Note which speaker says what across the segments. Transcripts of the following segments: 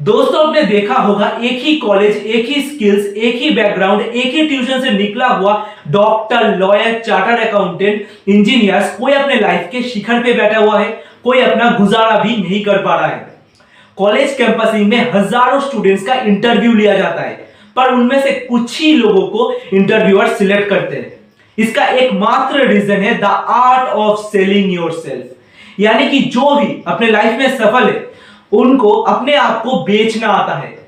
Speaker 1: दोस्तों, आपने देखा होगा, एक ही कॉलेज एक ही स्किल्स एक ही बैकग्राउंड एक ही ट्यूशन से निकला हुआ doctor lawyer chartered accountant engineers कोई अपने लाइफ के शिखर पे बैठा हुआ है, कोई अपना गुजारा भी नहीं कर पा रहा है। कॉलेज कैंपसिंग में हज़ारों स्टूडेंट्स का इंटरव्यू लिया जाता है, पर उनमें से कुछ ही लोगों को इंटरव्यूअर सिलेक्ट करते हैं। इसका एकमात्र रीजन है the art of selling your यानी कि जो भी अपने लाइफ में सफल है उनको अपने आप को बेचना आता है।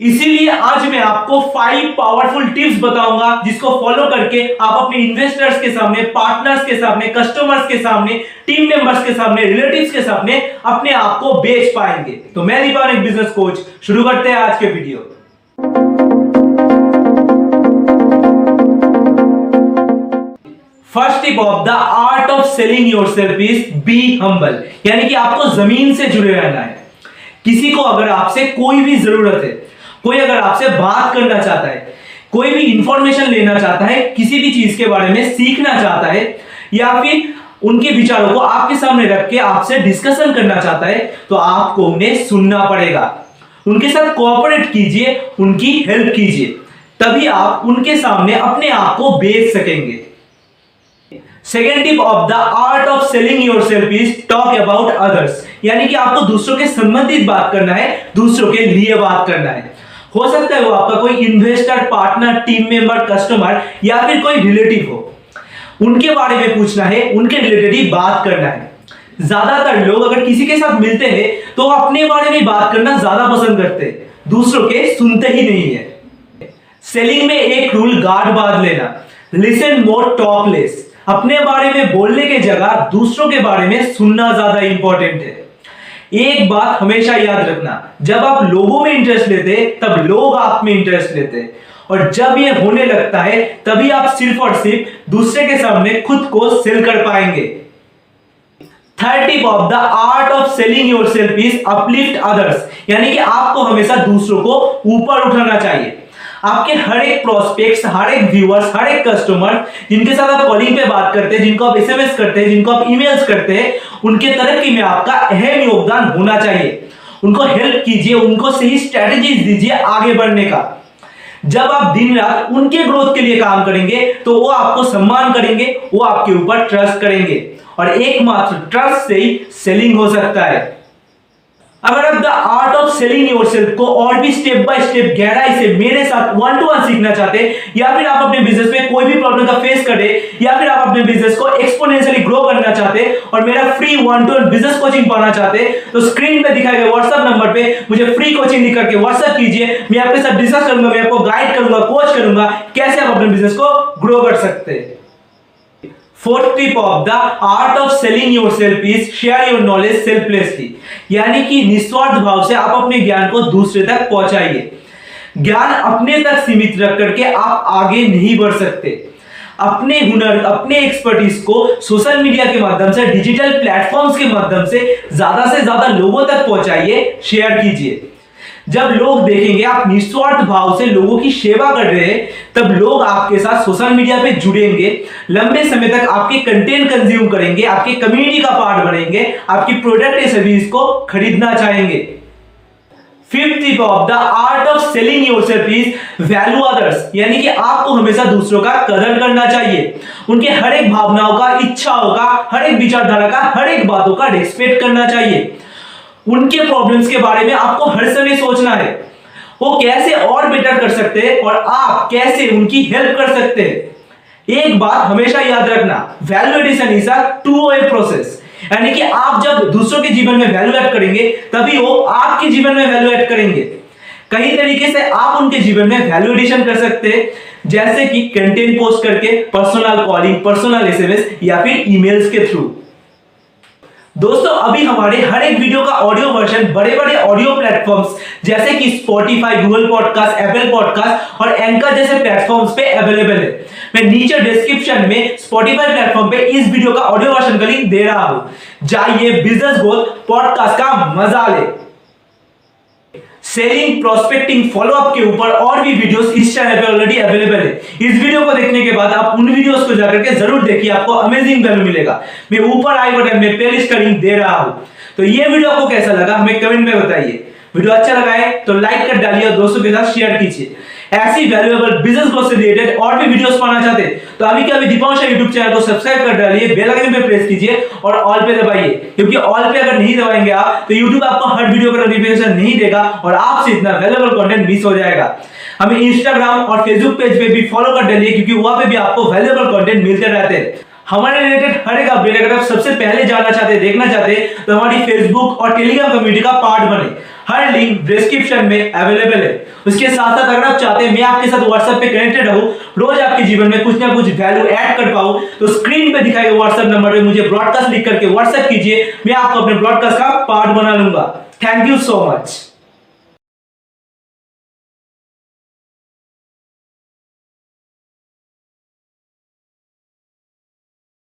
Speaker 1: इसीलिए आज मैं आपको फाइव पावरफुल टिप्स बताऊँगा, जिसको फॉलो करके आप अपने इन्वेस्टर्स के सामने पार्टनर्स के सामने कस्टमर्स के सामने टीम मेंबर्स के सामने रिलेटिव्स के सामने अपने आप को बेच पाएँगे। तो मैं दीपान एक बिज़नेस कोच शुरू करते हैं आज के video first tip of the art of selling yourself is be humble यानी कि आपको ज़मीन से जुड़े रहना है। किसी को अगर आपसे कोई भी ज़रूरत है, कोई अगर आपसे बात करना चाहता है, कोई भी इंफॉर्मेशन लेना चाहता है, किसी भी चीज़ के बारे में सीखना चाहता है, या फिर उनके विचारों को आपके सामने रख के आपसे डिस्कशन करना चाहता है तो आपको उन्हें सुनना पड़ेगा। उनके साथ कोऑपरेट कीजिए, उनकी हेल्प कीजिए। तभी आप उनके सामने अपने आप को बेच सकेंगे। Second tip of the art of selling yourself is talk about others यानी कि आपको दूसरों के संबंधित बात करना है, दूसरों के लिए बात करना है। हो सकता है वो आपका कोई investor partner team member customer या फिर कोई रिलेटिव हो। उनके बारे में पूछना है, उनके रिलेटेड ही बात करना है। ज़्यादातर लोग अगर किसी के साथ मिलते हैं तो अपने बारे में बात करना ज़्यादा पसंद करते हैं। दूसरों के सुनते ही नहीं है। सेलिंग में एक रूल गार्ड बाँध लेना। लिसन मोर टॉक लेस अपने बारे में बोलने के जगह दूसरों के बारे में सुनना ज़्यादा इंपॉर्टेंट है। एक बात हमेशा याद रखना, जब आप लोगों में इंटरेस्ट लेते, तब लोग आप में इंटरेस्ट लेते। और जब ये होने लगता है, तभी आप सिर्फ़ और सिर्फ़ दूसरे के सामने खुद को सेल कर पाएँगे। Third tip of the art of selling yourself is uplift others यानी कि आपको हमेशा दूसरों को ऊपर उठाना चाहिए। आपके हर एक प्रोस्पेक्ट हर एक व्यूअर्स हर एक कस्टमर जिनके साथ आप कॉलिंग पे बात करते हैं, जिनको आप एसएमएस करते हैं, जिनको आप ईमेल्स करते हैं, उनके तरक्की में आपका अहम योगदान होना चाहिए। उनको हेल्प कीजिए, उनको सही स्ट्रेटेजीज दीजिए आगे बढ़ने का। जब आप दिन रात उनके ग्रोथ के लिए काम करेंगे तो वो आपको सम्मान करेंगे, वो आपके ऊपर ट्रस्ट करेंगे। और एकमात्र ट्रस्ट से ही सेलिंग हो सकता है। अगर आप the art of selling yourself को और भी स्टेप बाय स्टेप गहराई से मेरे साथ वन टू वन सीखना चाहते हैं या फिर आप अपने बिज़नेस में कोई भी प्रॉब्लम का फेस करे, या फिर आप अपने बिज़नेस को एक्सपोनेंशियली ग्रो करना चाहते हैं और मेरा free one to one business coaching पाना चाहते हैं तो स्क्रीन पे दिखाए गए व्हाट्सएप नंबर पे मुझे फ्री कोचिंग लिख करके व्हाट्सएप कीजिए। मैं आपके साथ डिस्कस करूँगा, मैं आपको गाइड करूँगा कोच करूँगा, कैसे आप अपने बिज़नेस को ग्रो कर सकते। हैं fourth tip of the art of selling yourself is share your knowledge selflessly यानी कि निस्वार्थ भाव से आप अपने ज्ञान को दूसरे तक पहुंचाइए। ज्ञान अपने तक सीमित रख करके आप आगे नहीं बढ़ सकते। अपने हुनर, अपने एक्सपर्टीज को सोशल मीडिया के माध्यम से डिजिटल प्लेटफॉर्म्स के माध्यम से ज़्यादा से ज़्यादा लोगों तक पहुंचाइए शेयर कीजिए। जब लोग देखेंगे आप निस्वार्थ भाव से लोगों की सेवा कर रहे हैं, तब लोग आपके साथ सोशल मीडिया पे जुड़ेंगे। लंबे समय तक आपके कंटेंट कंज्यूम करेंगे, आपके कम्युनिटी का पार्ट बनेंगे, आपकी प्रोडक्ट या सर्विस को खरीदना चाहेंगे। Fifth tip of the art of selling yourself is value others यानी कि आपको हमेशा दूसरों का कदर करना चाहिए। उनके हर एक भावनाओं का, इच्छाओं का, हर एक विचारधारा का, हर एक बातों का रेस्पेक्ट करना चाहिए। उनके प्रॉब्लम्स के बारे में आपको हर समय सोचना है। वो कैसे और बेटर कर सकते हैं और आप कैसे उनकी हेल्प कर सकते हैं। एक बात हमेशा याद रखना value addition is a two way process यानी कि आप जब दूसरों के जीवन में वैल्यू ऐड करेंगे, तभी वो आपके जीवन में वैल्यू ऐड करेंगे। कई तरीके से आप उनके जीवन में वैल्यू एडिशन कर सकते हैं। जैसे कि कंटेंट पोस्ट करके पर्सनल कॉलिंग पर्सनल एसएमएस या फिर ईमेल्स के थ्रू दोस्तों, अभी हमारे हर एक वीडियो का ऑडियो वर्जन बड़े बड़े ऑडियो प्लेटफॉर्म्स जैसे कि Spotify Google podcast Apple podcast और एंकर जैसे प्लेटफॉर्म्स पे अवेलेबल है। मैं नीचे डिस्क्रिप्शन में स्पॉटिफाई प्लेटफॉर्म पे इस वीडियो का ऑडियो वर्जन का लिंक दे रहा हूँ। जाइए बिज़नेस ग्रोथ पॉडकास्ट का मज़ा ले। सेलिंग प्रोस्पेक्टिंग फॉलोअप के ऊपर और भी वीडियोस इस चैनल पे ऑलरेडी अवेलेबल है। इस वीडियो को देखने के बाद आप उन वीडियोस को जाकर के ज़रूर देखिए, आपको अमेजिंग वैल्यू मिलेगा। मैं ऊपर आई बटन में प्लेलिस्ट का लिंक दे रहा हूँ। तो ये वीडियो आपको कैसा लगा, हमें कमेंट में बताइए। वीडियो अच्छा लगा है तो लाइक कर डालिए और दोस्तों के साथ शेयर कीजिए। ऐसी वैल्यूएबल बिज़नेस से रिलेटेड और भी वीडियोस पाना चाहते तो अभी के अभी दीपांशा यूट्यूब चैनल को सब्सक्राइब कर डालिए बेल आइकन पे प्रेस कीजिए और ऑल पे दबाइए, क्योंकि ऑल पे अगर नहीं दबाएँगे आप तो यूट्यूब आपको हर वीडियो का नोटिफिकेशन नहीं देगा और आपसे इतना वैल्यूएबल कंटेंट मिस हो जाएगा। हमें इंस्टाग्राम और फेसबुक पेज पे भी फॉलो कर डालिए, क्योंकि वहाँ पे भी आपको वैल्यूएबल कंटेंट मिलते रहते हैं। हमारे रिलेटेड हर एक अपडेट अगर आप सबसे पहले जानना चाहते हैं, देखना चाहते हैं तो हमारी फेसबुक और टेलीग्राम कम्युनिटी का पार्ट बने। हर लिंक डिस्क्रिप्शन में अवेलेबल है। उसके साथ साथ अगर आप चाहते हैं मैं आपके साथ व्हाट्सएप पे कनेक्टेड रहूँ, रोज आपके जीवन में कुछ ना कुछ वैल्यू ऐड कर पाऊँ तो स्क्रीन पे दिखाए व्हाट्सएप नंबर पे मुझे ब्रॉडकास्ट लिख करके व्हाट्सएप कीजिए, मैं आपको अपने ब्रॉडकास्ट का पार्ट बना लूँगा। Thank you so much